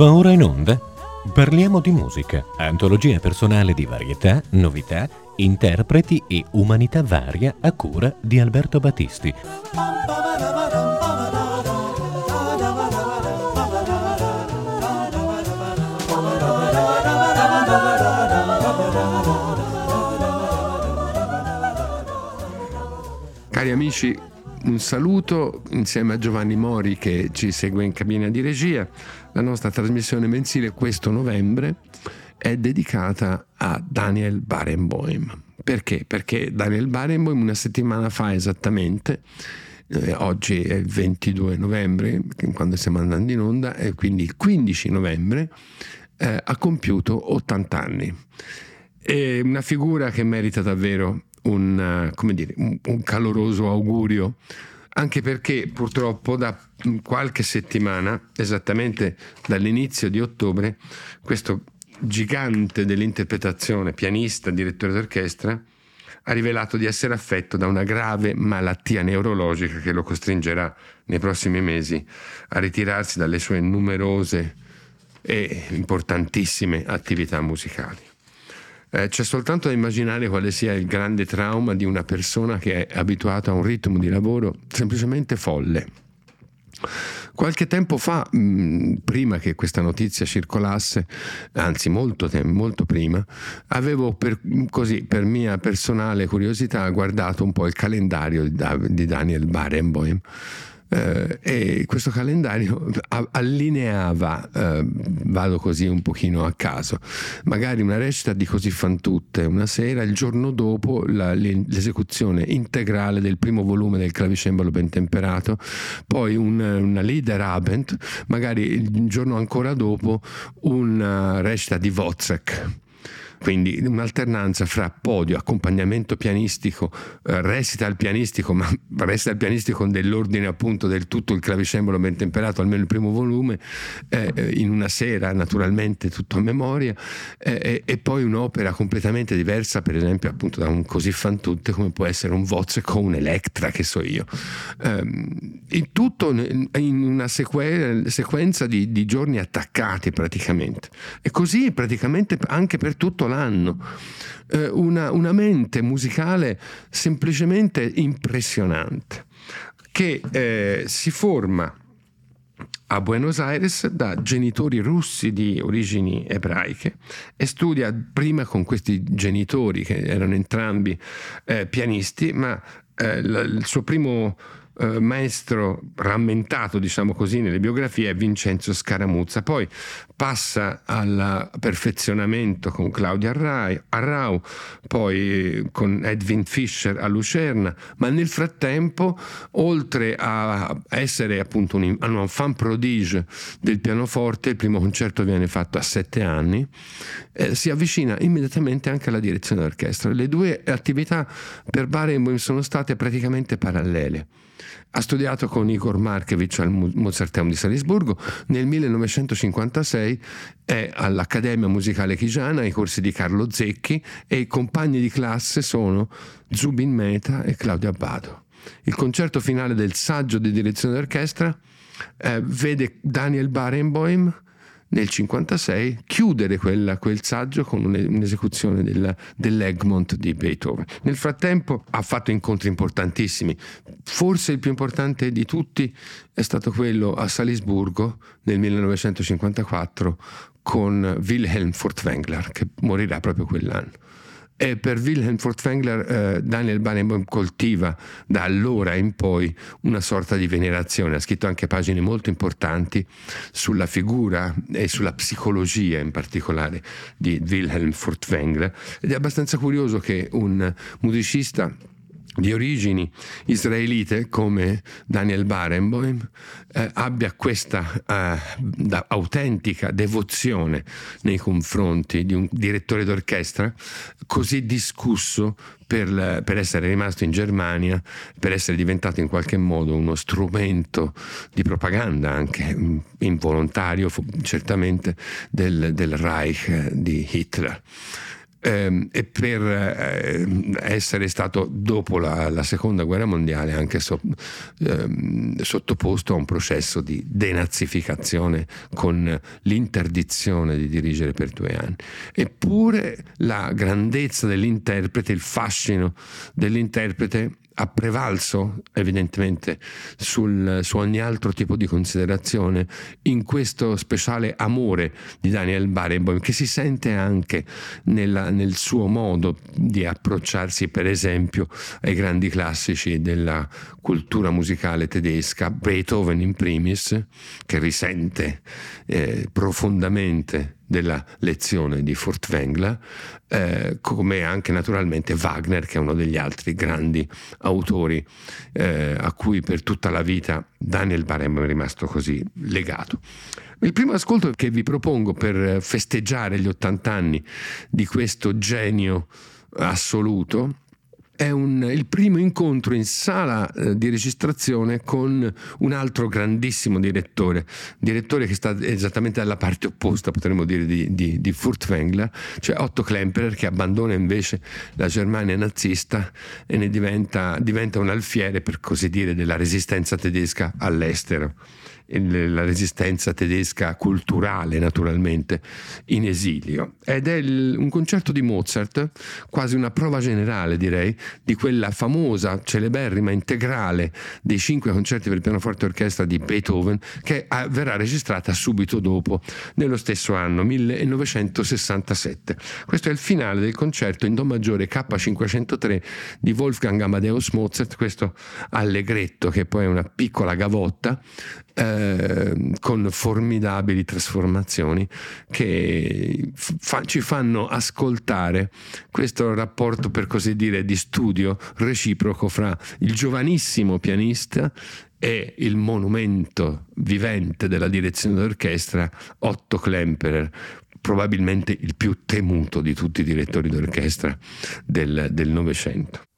Va ora in onda? Parliamo di musica, antologia personale di varietà, novità, interpreti e umanità varia a cura di Alberto Battisti. Cari amici, un saluto insieme a Giovanni Mori che ci segue in cabina di regia. La nostra trasmissione mensile questo novembre è dedicata a Daniel Barenboim. Perché? Perché Daniel Barenboim una settimana fa esattamente, eh, oggi è il 22 novembre, quando stiamo andando in onda, e quindi il 15 novembre, eh, ha compiuto 80 anni. È una figura che merita davvero un, dire, un, un caloroso augurio anche perché purtroppo da qualche settimana, esattamente dall'inizio di ottobre, questo gigante dell'interpretazione, pianista, direttore d'orchestra, ha rivelato di essere affetto da una grave malattia neurologica che lo costringerà nei prossimi mesi a ritirarsi dalle sue numerose e importantissime attività musicali. Eh, c'è soltanto da immaginare quale sia il grande trauma di una persona che è abituata a un ritmo di lavoro semplicemente folle. Qualche tempo fa, prima che questa notizia circolasse, anzi molto, tempo, molto prima, avevo per, così, per mia personale curiosità guardato un po' il calendario di Daniel Barenboim eh, e questo calendario allineava, eh, vado così un pochino a caso, magari una recita di Così fan tutte, una sera, il giorno dopo la, l'esecuzione integrale del primo volume del clavicembalo ben temperato, poi un, una leader Abend, magari il giorno ancora dopo una recita di Wozzeck quindi un'alternanza fra podio, accompagnamento pianistico, eh, recital pianistico, ma recital pianistico con dell'ordine appunto del tutto il clavicembalo ben temperato, almeno il primo volume, eh, eh in una sera naturalmente tutto a memoria, eh, e poi un'opera completamente diversa, per esempio appunto da un così fan tutte come può essere un Wozzeck o un Electra, che so io. Ehm, in tutto in una sequ- sequenza di, di giorni attaccati praticamente. E così praticamente anche per tutto l'anno. Eh, una, una mente musicale semplicemente impressionante che eh, si forma a Buenos Aires da genitori russi di origini ebraiche e studia prima con questi genitori che erano entrambi eh, pianisti, ma eh, l- il suo primo eh, maestro rammentato, diciamo così, nelle biografie è Vincenzo Scaramuzza. Poi passa al perfezionamento con Claudia Arrau, poi con Edwin Fischer a Lucerna, ma nel frattempo, oltre a essere appunto un, un fan prodige del pianoforte, il primo concerto viene fatto a sette anni, eh, si avvicina immediatamente anche alla direzione d'orchestra. Le due attività per Barenboim sono state praticamente parallele. Ha studiato con Igor Markevich al Mozarteum di Salisburgo. Nel 1956 è all'Accademia Musicale Chigiana ai corsi di Carlo Zecchi e i compagni di classe sono Zubin Mehta e Claudio Abbado. Il concerto finale del saggio di direzione d'orchestra eh, vede Daniel Barenboim nel 1956 chiudere quella, quel saggio con un'esecuzione del, dell'Egmont di Beethoven. Nel frattempo ha fatto incontri importantissimi, forse il più importante di tutti è stato quello a Salisburgo nel 1954 con Wilhelm Furtwängler che morirà proprio quell'anno. E per Wilhelm Furtwängler eh, Daniel Barenboim coltiva da allora in poi una sorta di venerazione. Ha scritto anche pagine molto importanti sulla figura e sulla psicologia in particolare di Wilhelm Furtwängler ed è abbastanza curioso che un musicista di origini israelite come Daniel Barenboim eh, abbia questa eh, autentica devozione nei confronti di un direttore d'orchestra così discusso per, per, essere rimasto in Germania, per essere diventato in qualche modo uno strumento di propaganda anche mm, involontario certamente del, del Reich di Hitler. Ehm, e per eh, essere stato dopo la, la, seconda guerra mondiale anche so, ehm, sottoposto a un processo di denazificazione con l'interdizione di dirigere per due anni. Eppure la grandezza dell'interprete, il fascino dell'interprete ha prevalso evidentemente sul, su ogni altro tipo di considerazione in questo speciale amore di Daniel Barenboim che si sente anche nella, nel suo modo di approcciarsi per esempio ai grandi classici della cultura musicale tedesca, Beethoven in primis, che risente eh, profondamente della lezione di Furtwängler, eh, come anche naturalmente Wagner, che è uno degli altri grandi autori eh, a cui per tutta la vita Daniel Barem è rimasto così legato. Il primo ascolto che vi propongo per festeggiare gli 80 anni di questo genio assoluto è un, il primo incontro in sala eh, di registrazione con un altro grandissimo direttore, direttore che sta esattamente dalla parte opposta, potremmo dire, di, di, di Furtwängler, cioè Otto Klemperer che abbandona invece la Germania nazista e ne diventa, diventa un alfiere, per così dire, della resistenza tedesca all'estero la resistenza tedesca culturale naturalmente in esilio. Ed è il, un concerto di Mozart quasi una prova generale direi di quella famosa celeberrima integrale dei cinque concerti per pianoforte e orchestra di Beethoven che ah, verrà registrata subito dopo nello stesso anno 1967 questo è il finale del concerto in do maggiore K503 di Wolfgang Amadeus Mozart questo allegretto che poi è una piccola gavotta eh, con formidabili trasformazioni che fa, ci fanno ascoltare questo rapporto, per così dire, di studio reciproco fra il giovanissimo pianista e il monumento vivente della direzione d'orchestra Otto Klemperer, probabilmente il più temuto di tutti i direttori d'orchestra del Novecento.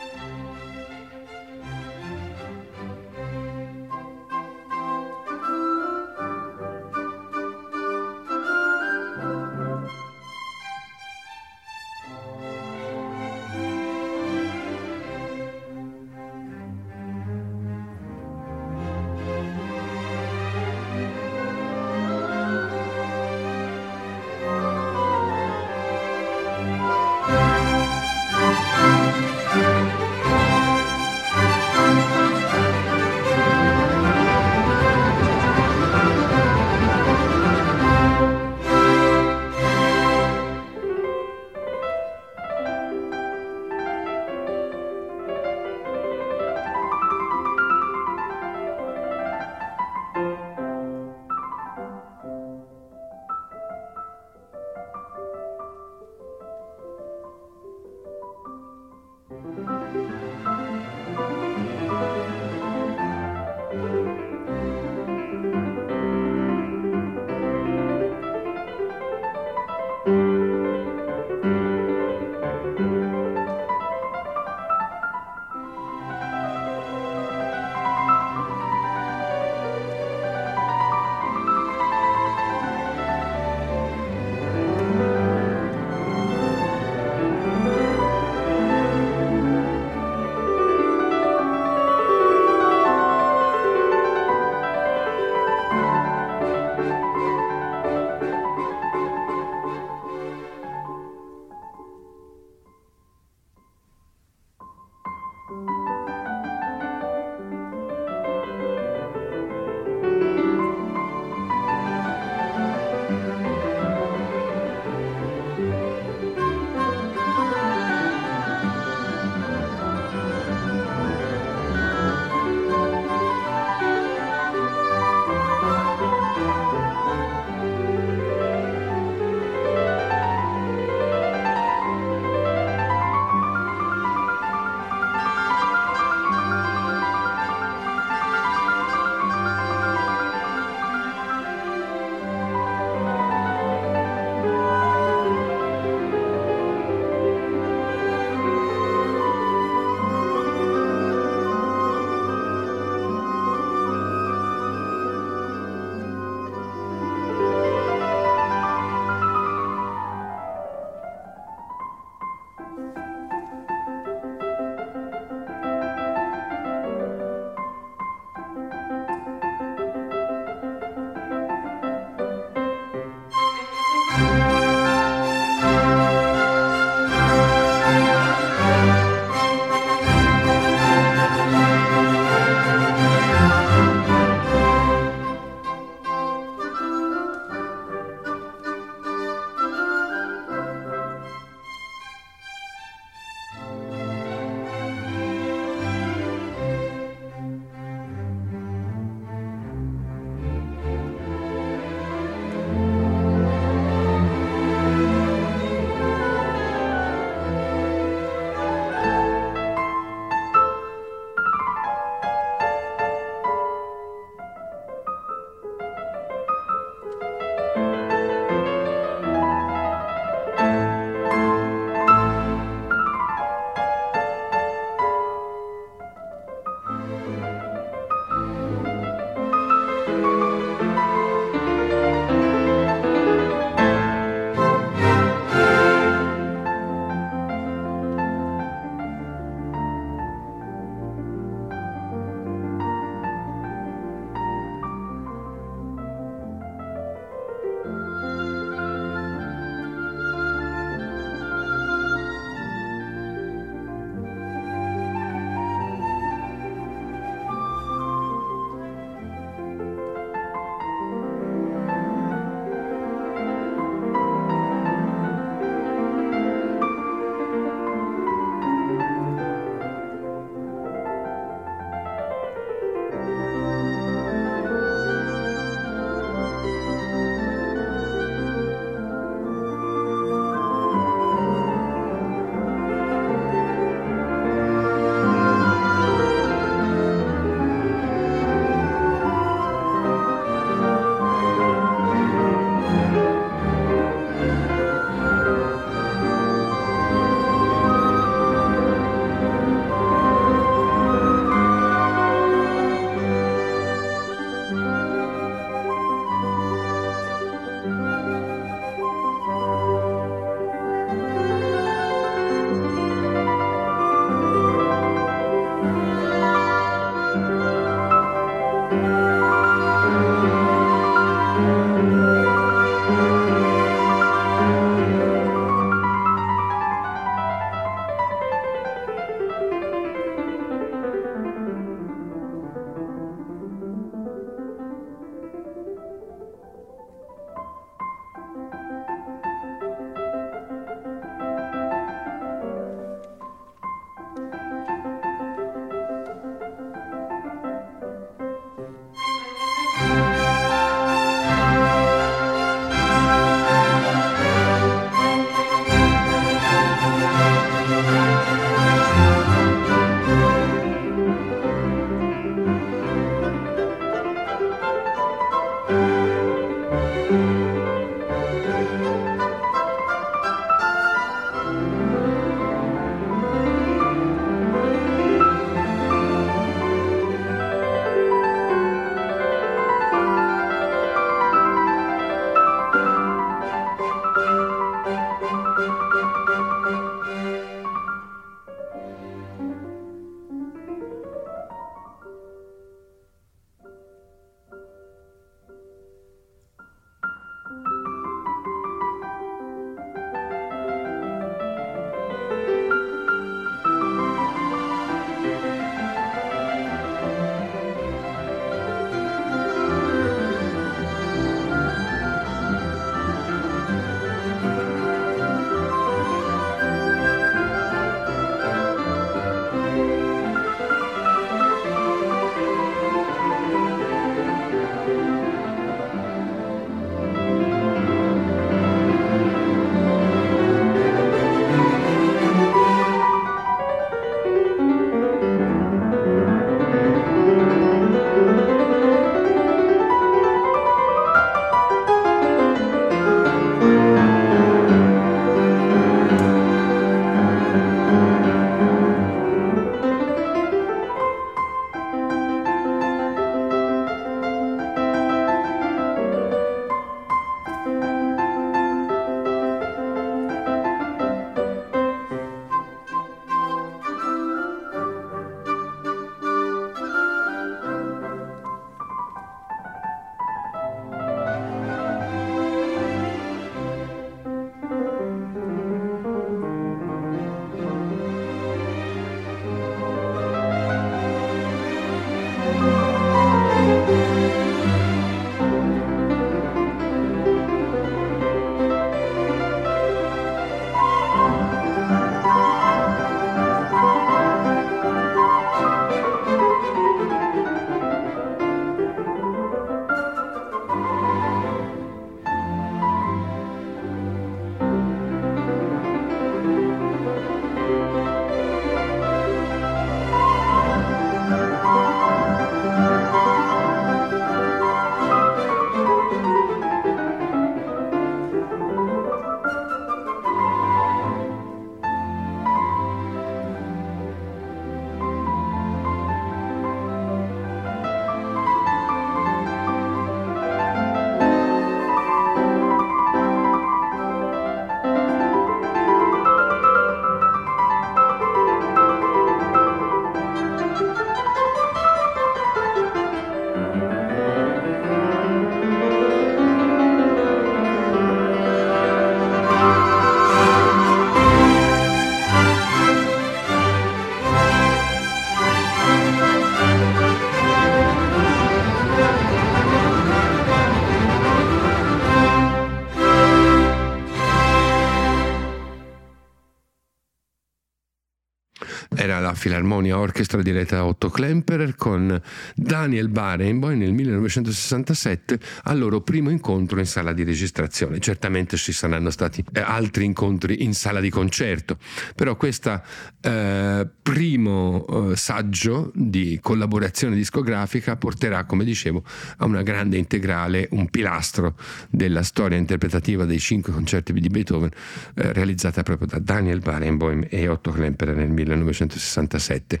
Filarmonia Orchestra diretta da Otto Klemperer con Daniel Barenboim nel 1967 al loro primo incontro in sala di registrazione. Certamente ci saranno stati eh, altri incontri in sala di concerto, però questo eh, primo eh, saggio di collaborazione discografica porterà, come dicevo, a una grande integrale, un pilastro della storia interpretativa dei cinque concerti di Beethoven eh, realizzata proprio da Daniel Barenboim e Otto Klemperer nel 1967.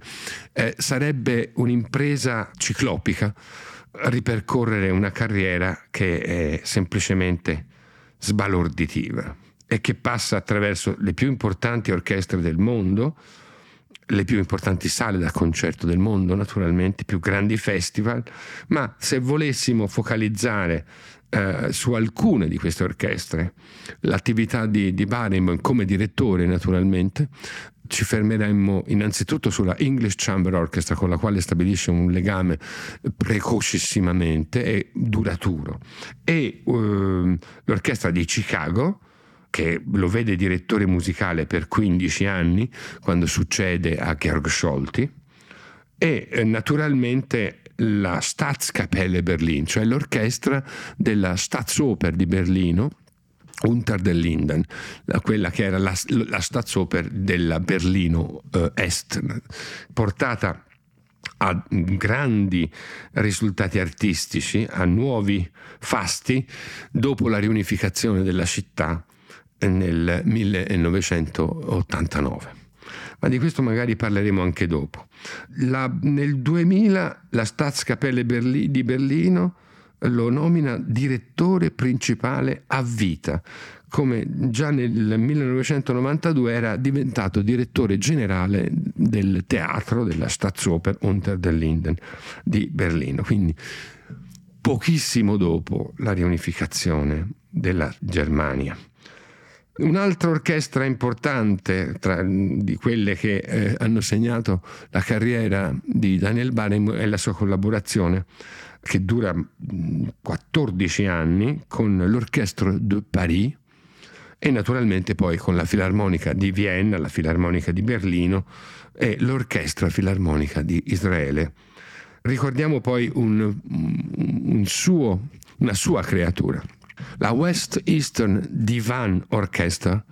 Eh, sarebbe un'impresa ciclopica ripercorrere una carriera che è semplicemente sbalorditiva e che passa attraverso le più importanti orchestre del mondo, le più importanti sale da concerto del mondo, naturalmente, i più grandi festival, ma se volessimo focalizzare eh, su alcune di queste orchestre l'attività di, di Barenboim come direttore, naturalmente, ci fermeremmo innanzitutto sulla English Chamber Orchestra con la quale stabilisce un legame precocissimamente e duraturo. E uh, l'orchestra di Chicago che lo vede direttore musicale per 15 anni quando succede a Georg Scholti e eh, naturalmente la Staatskapelle Berlin, cioè l'orchestra della Staatsoper di Berlino Unter den Linden, quella che era la, la Staatsoper della Berlino eh, Est, portata a grandi risultati artistici, a nuovi fasti dopo la riunificazione della città nel 1989. Ma di questo magari parleremo anche dopo. La, nel 2000 la Staatskapelle Berli, di Berlino lo nomina direttore principale a vita, come già nel 1992 era diventato direttore generale del teatro della Staatsoper Unter den Linden di Berlino. Quindi pochissimo dopo la riunificazione della Germania. Un'altra orchestra importante tra, di quelle che eh, hanno segnato la carriera di Daniel Barenboim è la sua collaborazione che dura 14 mm, anni con l'Orchestre de Paris e naturalmente poi con la Filarmonica di Vienna, la Filarmonica di Berlino e l'Orchestra Filarmonica di Israele. Ricordiamo poi un, un suo, una sua creatura, la West Eastern Divan Orchestra,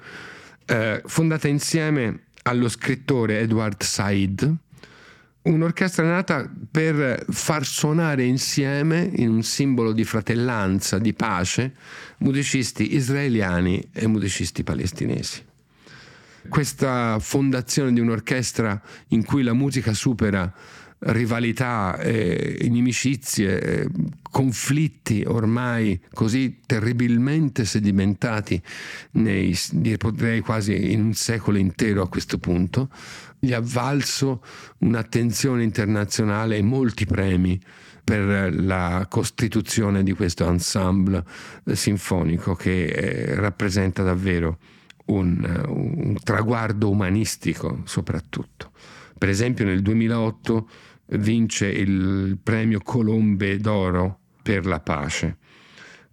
eh, fondata insieme allo scrittore Edward Said, Un'orchestra nata per far suonare insieme, in un simbolo di fratellanza, di pace, musicisti israeliani e musicisti palestinesi. Questa fondazione di un'orchestra in cui la musica supera rivalità, eh, inimicizie, eh, conflitti ormai così terribilmente sedimentati nei, direi quasi in un secolo intero a questo punto, gli ha valso un'attenzione internazionale e molti premi per la costituzione di questo ensemble sinfonico che eh, rappresenta davvero un, un traguardo umanistico soprattutto. Per esempio nel 2008 vince il premio Colombe d'Oro per la pace,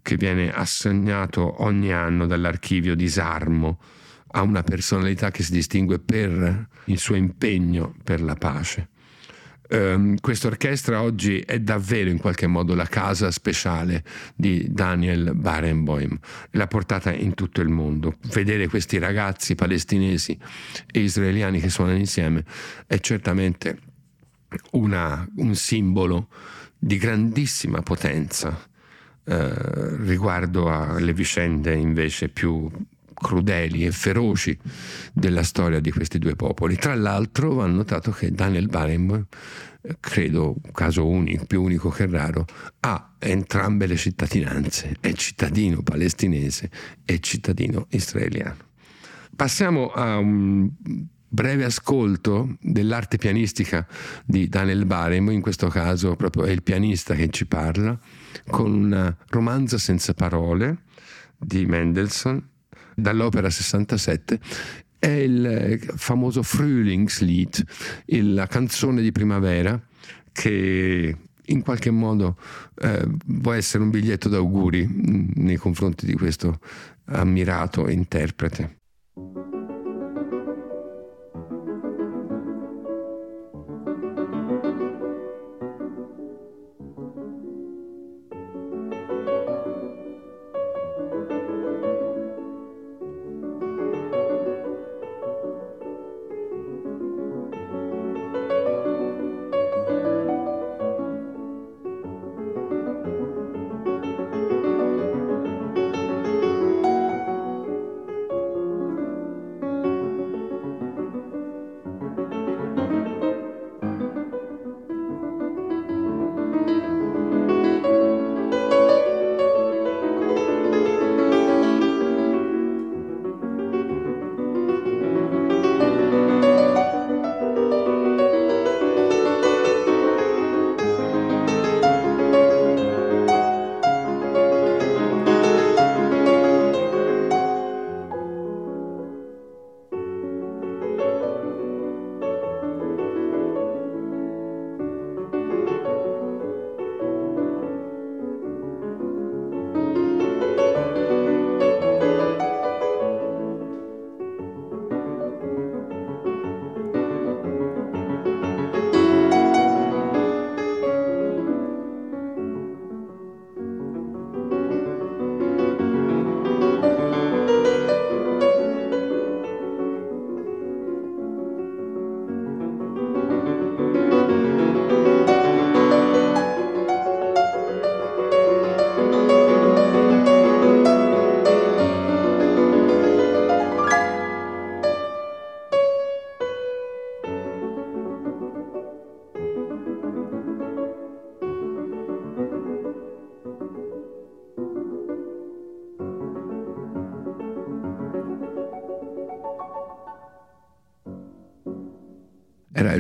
che viene assegnato ogni anno dall'archivio di Sarmo a una personalità che si distingue per il suo impegno per la pace. Um, questa orchestra oggi è davvero in qualche modo la casa speciale di Daniel Barenboim, l'ha portata in tutto il mondo. Vedere questi ragazzi palestinesi e israeliani che suonano insieme è certamente una, un simbolo di grandissima potenza eh, riguardo alle vicende invece più crudeli e feroci della storia di questi due popoli. Tra l'altro va notato che Daniel Barenboim, credo un caso unico, più unico che raro, ha entrambe le cittadinanze, è cittadino palestinese e cittadino israeliano. Passiamo a un breve ascolto dell'arte pianistica di Daniel Barenboim, in questo caso proprio è il pianista che ci parla, con una romanza senza parole di Mendelssohn dall'opera 67 è il famoso Frühlingslied, la canzone di primavera che in qualche modo eh, può essere un biglietto d'auguri nei confronti di questo ammirato interprete.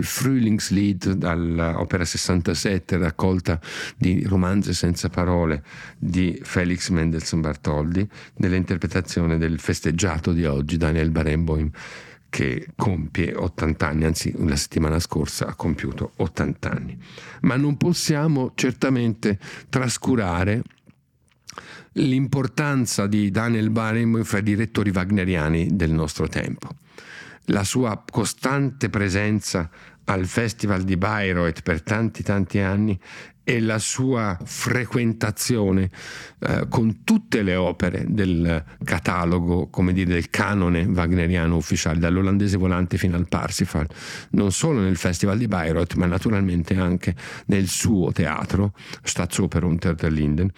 Il Frühlingslied dall'opera 67, raccolta di romanze senza parole di Felix Mendelssohn Bartholdi, nell'interpretazione del festeggiato di oggi, Daniel Barenboim, che compie 80 anni, anzi la settimana scorsa ha compiuto 80 anni. Ma non possiamo certamente trascurare l'importanza di Daniel Barenboim fra i direttori wagneriani del nostro tempo la sua costante presenza al Festival di Bayreuth per tanti tanti anni e la sua frequentazione eh, con tutte le opere del catalogo, come dire, del canone wagneriano ufficiale, dall'olandese volante fino al Parsifal, non solo nel Festival di Bayreuth, ma naturalmente anche nel suo teatro, Staatsoper unter der Linden,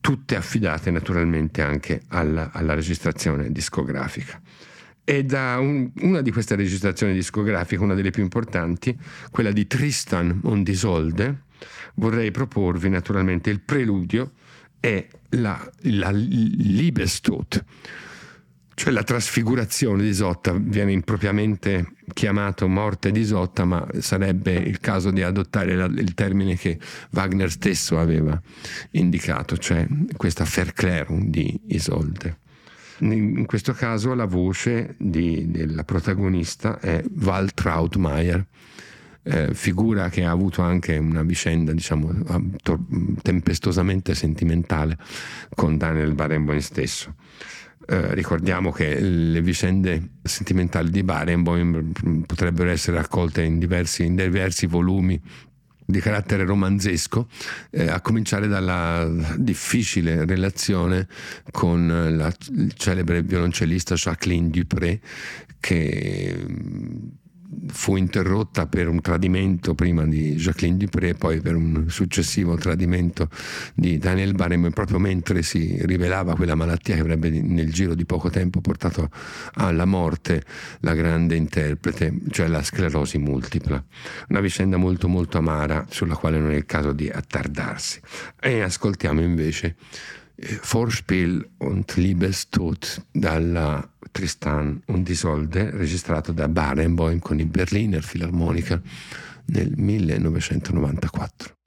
tutte affidate naturalmente anche alla, alla registrazione discografica. E da un, una di queste registrazioni discografiche, una delle più importanti, quella di Tristan und Isolde, vorrei proporvi naturalmente il preludio e la, la Liebestod, cioè la trasfigurazione di Isotta, viene impropriamente chiamato morte di Isotta, ma sarebbe il caso di adottare la, il termine che Wagner stesso aveva indicato, cioè questa Verklärung di Isolde. In questo caso la voce di, della protagonista è Val Trautmeier, eh, figura che ha avuto anche una vicenda diciamo tempestosamente sentimentale con Daniel Barenboim stesso. Eh, ricordiamo che le vicende sentimentali di Barenboim potrebbero essere raccolte in diversi, in diversi volumi di carattere romanzesco, eh, a cominciare dalla difficile relazione con la, celebre violoncellista Jacqueline Dupré che fu interrotta per un tradimento prima di Jacqueline Dupré poi per un successivo tradimento di Daniel Barem proprio mentre si rivelava quella malattia che avrebbe nel giro di poco tempo portato alla morte la grande interprete, cioè la sclerosi multipla. Una vicenda molto molto amara sulla quale non è il caso di attardarsi. E ascoltiamo invece Vorspiel und Liebestod dalla Tristan und Isolde, registrato da Barenboim con il Berliner Philharmonica nel 1994.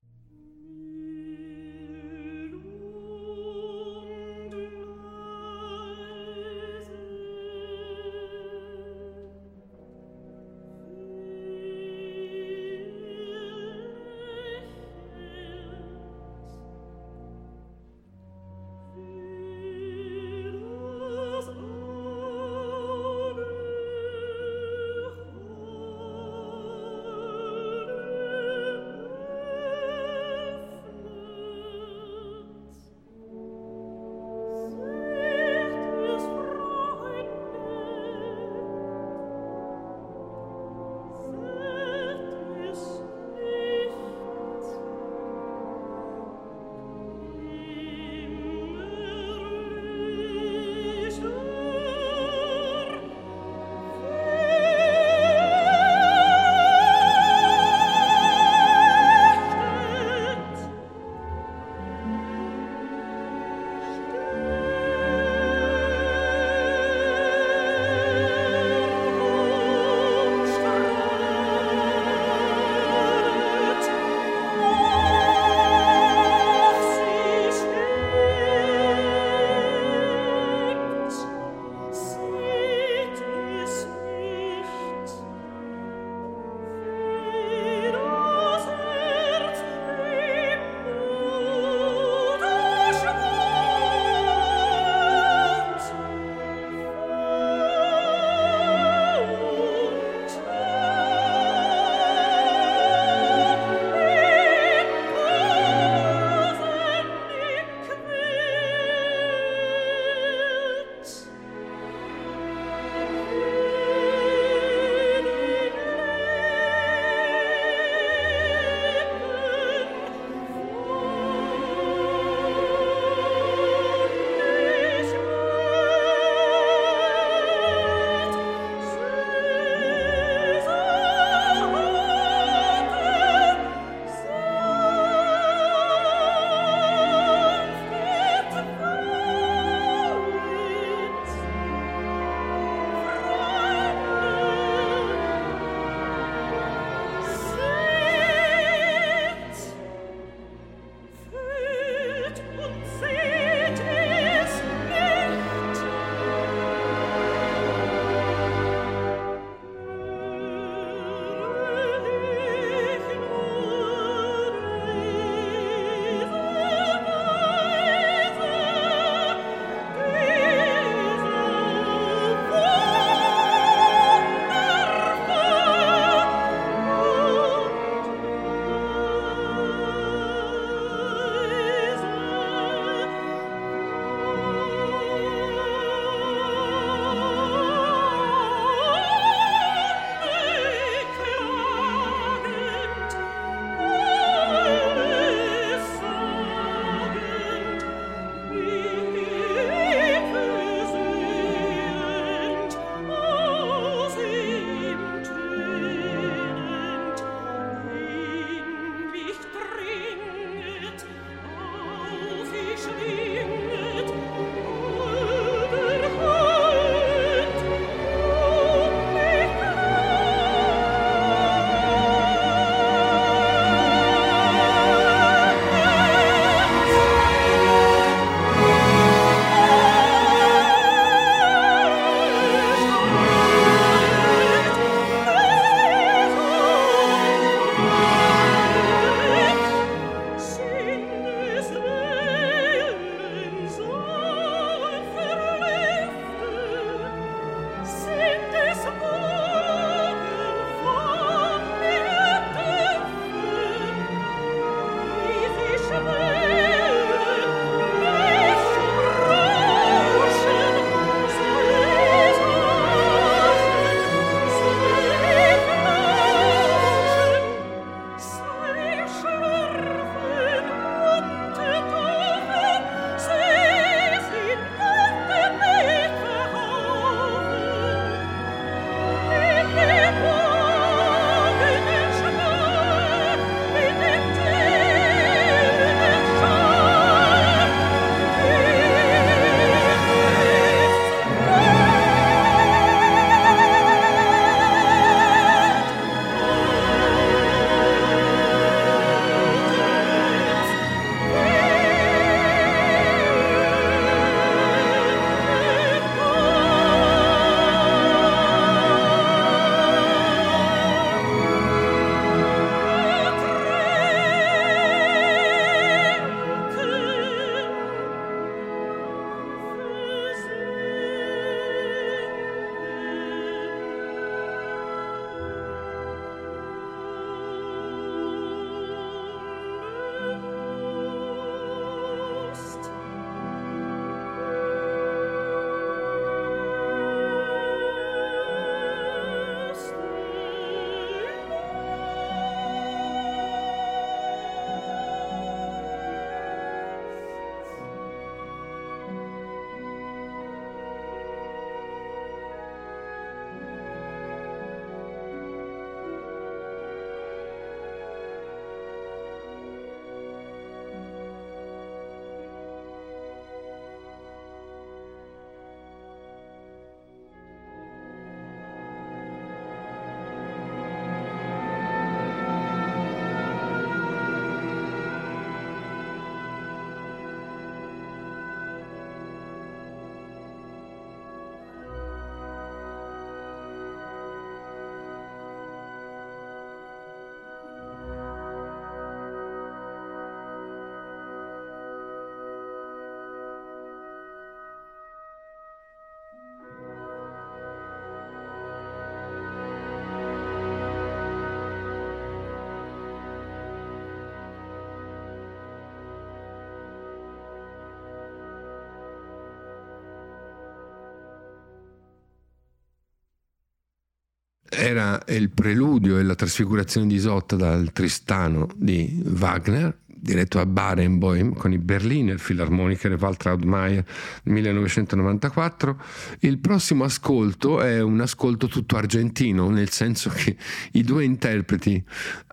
Era il preludio e la trasfigurazione di Isotta dal Tristano di Wagner, diretto a Barenboim con i Berliner Philharmoniker e Waltraud Mayer nel 1994. Il prossimo ascolto è un ascolto tutto argentino, nel senso che i due interpreti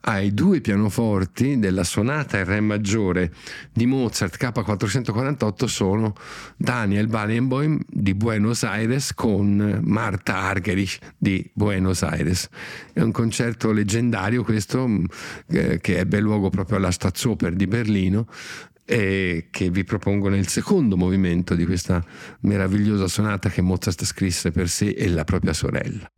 ai due pianoforti della sonata in Re maggiore di Mozart K448 sono Daniel Barenboim di Buenos Aires con Marta Argerich di Buenos Aires. È un concerto leggendario questo eh, che ebbe luogo proprio alla Staatsoper di Berlino e che vi propongo nel secondo movimento di questa meravigliosa sonata che Mozart scrisse per sé e la propria sorella.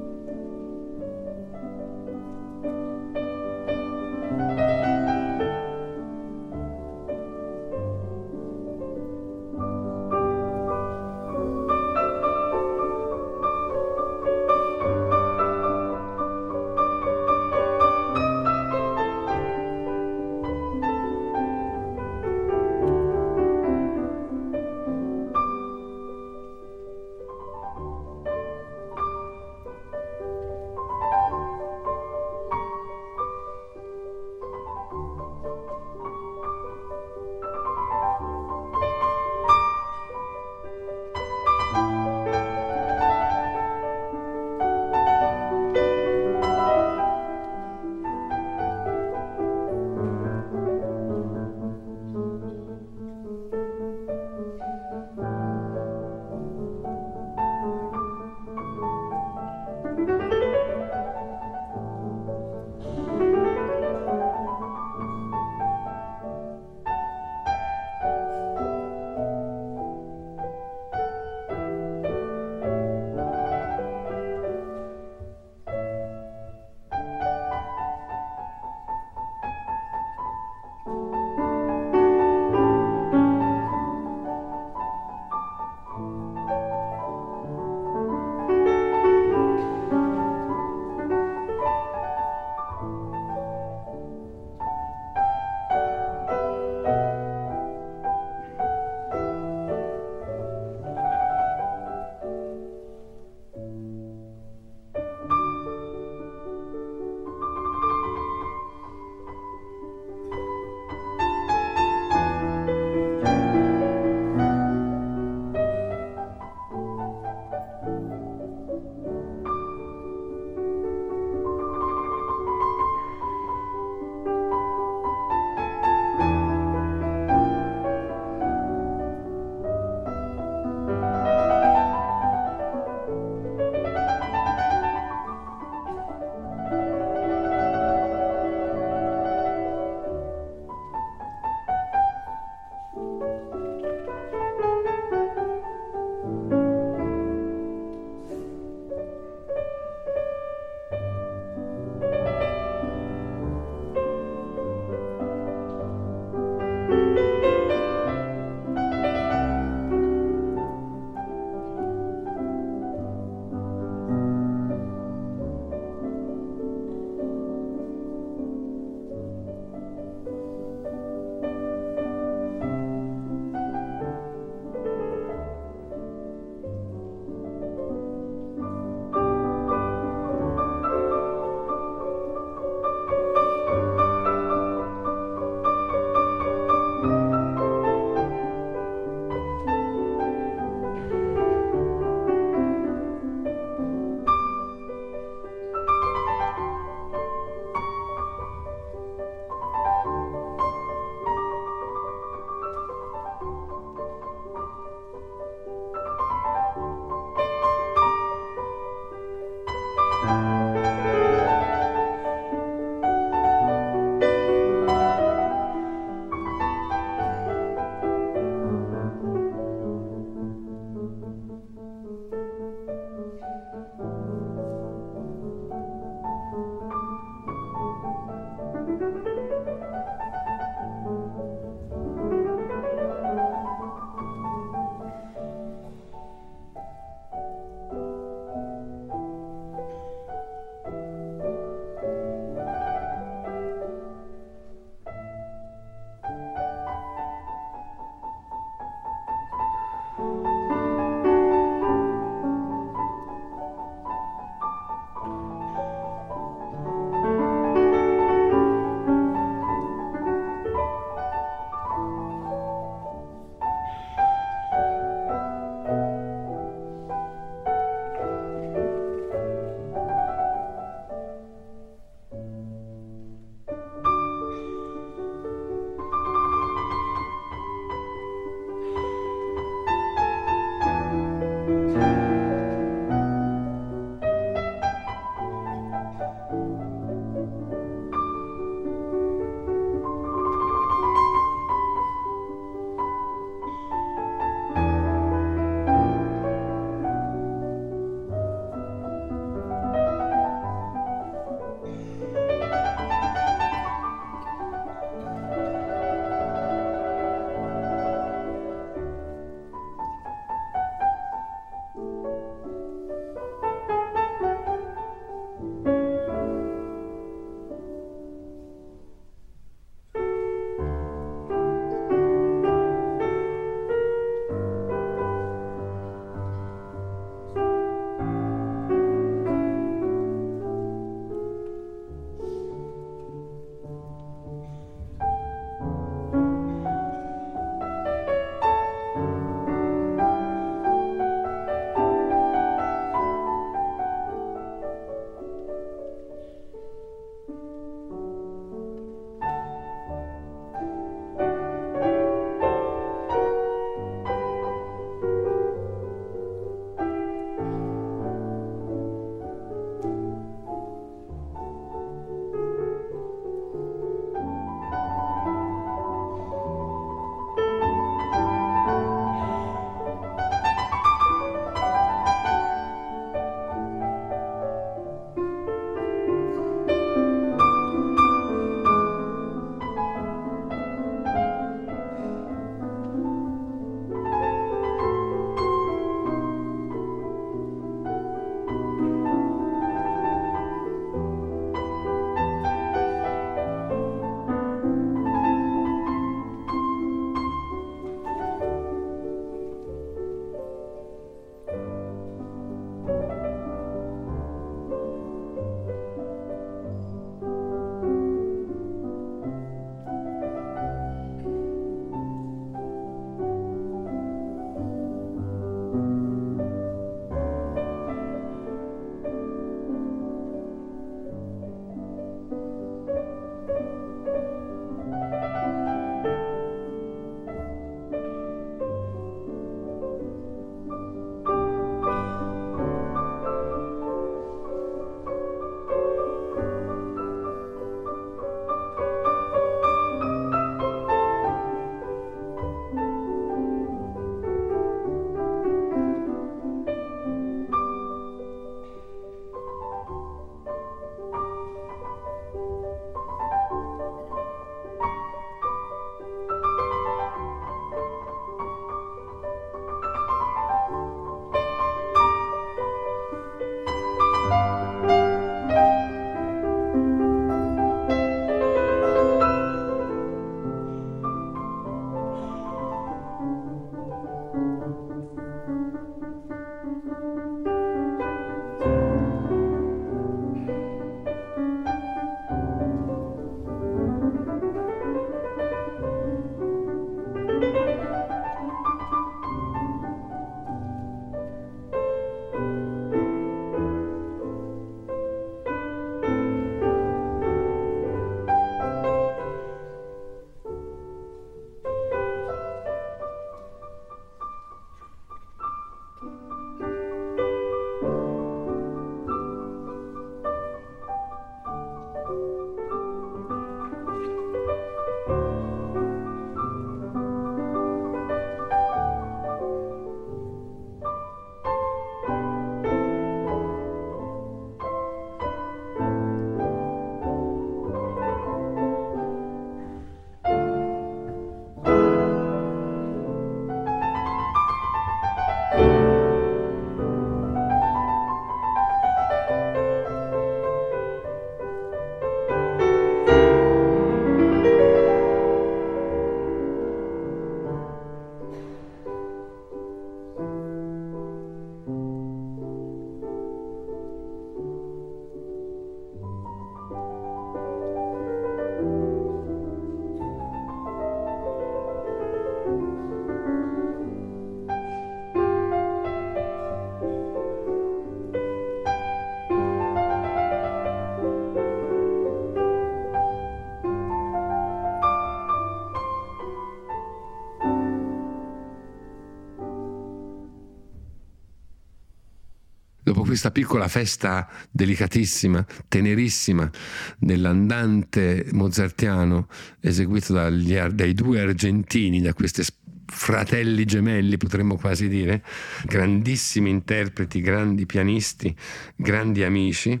Questa piccola festa delicatissima, tenerissima dell'andante mozartiano eseguito dagli, dai due argentini, da questi fratelli gemelli potremmo quasi dire, grandissimi interpreti, grandi pianisti, grandi amici.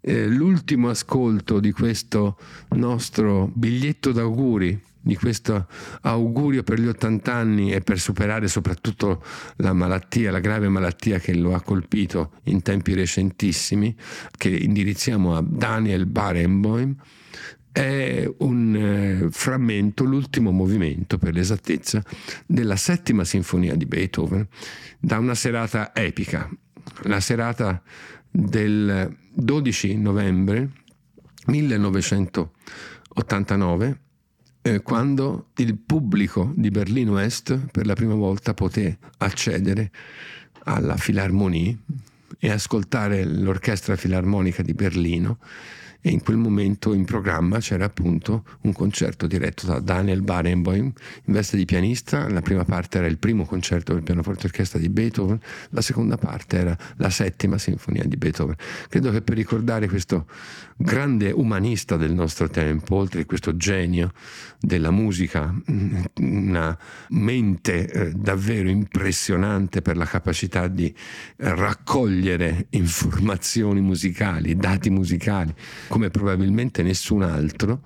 Eh, l'ultimo ascolto di questo nostro biglietto d'auguri di questo augurio per gli 80 anni e per superare soprattutto la malattia, la grave malattia che lo ha colpito in tempi recentissimi, che indirizziamo a Daniel Barenboim, è un eh, frammento, l'ultimo movimento per l'esattezza, della settima sinfonia di Beethoven, da una serata epica, la serata del 12 novembre 1989 eh, quando il pubblico di Berlino Est per la prima volta poté accedere alla Filarmonie e ascoltare l'orchestra filarmonica di Berlino e in quel momento in programma c'era appunto un concerto diretto da Daniel Barenboim in veste di pianista, la prima parte era il primo concerto per pianoforte orchestra di Beethoven, la seconda parte era la settima sinfonia di Beethoven. Credo che per ricordare questo grande umanista del nostro tempo, oltre a questo genio della musica, una mente eh, davvero impressionante per la capacità di raccogliere informazioni musicali, dati musicali, come probabilmente nessun altro,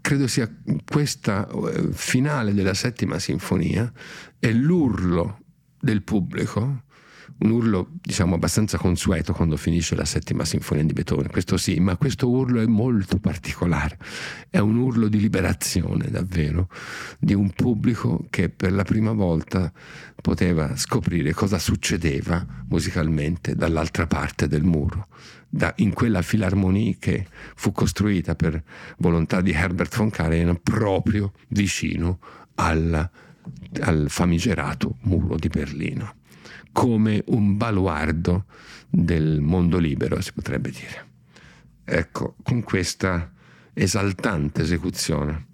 credo sia questa eh, finale della settima sinfonia e l'urlo del pubblico un urlo diciamo abbastanza consueto quando finisce la settima sinfonia di Beethoven, questo sì, ma questo urlo è molto particolare, è un urlo di liberazione davvero, di un pubblico che per la prima volta poteva scoprire cosa succedeva musicalmente dall'altra parte del muro, da, in quella filarmonia che fu costruita per volontà di Herbert von Karajan proprio vicino alla, al famigerato muro di Berlino come un baluardo del mondo libero, si potrebbe dire. Ecco, con questa esaltante esecuzione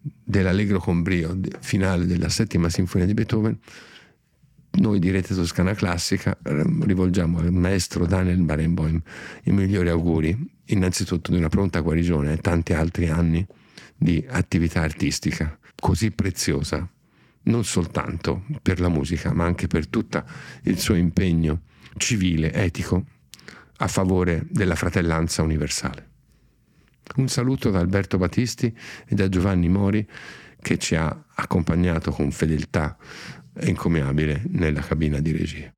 dell'Allegro con brio finale della settima sinfonia di Beethoven, noi di Rete Toscana Classica ehm, rivolgiamo al maestro Daniel Barenboim i migliori auguri, innanzitutto di una pronta guarigione e tanti altri anni di attività artistica così preziosa non soltanto per la musica, ma anche per tutto il suo impegno civile, etico, a favore della fratellanza universale. Un saluto da Alberto Battisti e da Giovanni Mori che ci ha accompagnato con fedeltà incommiabile nella cabina di regia.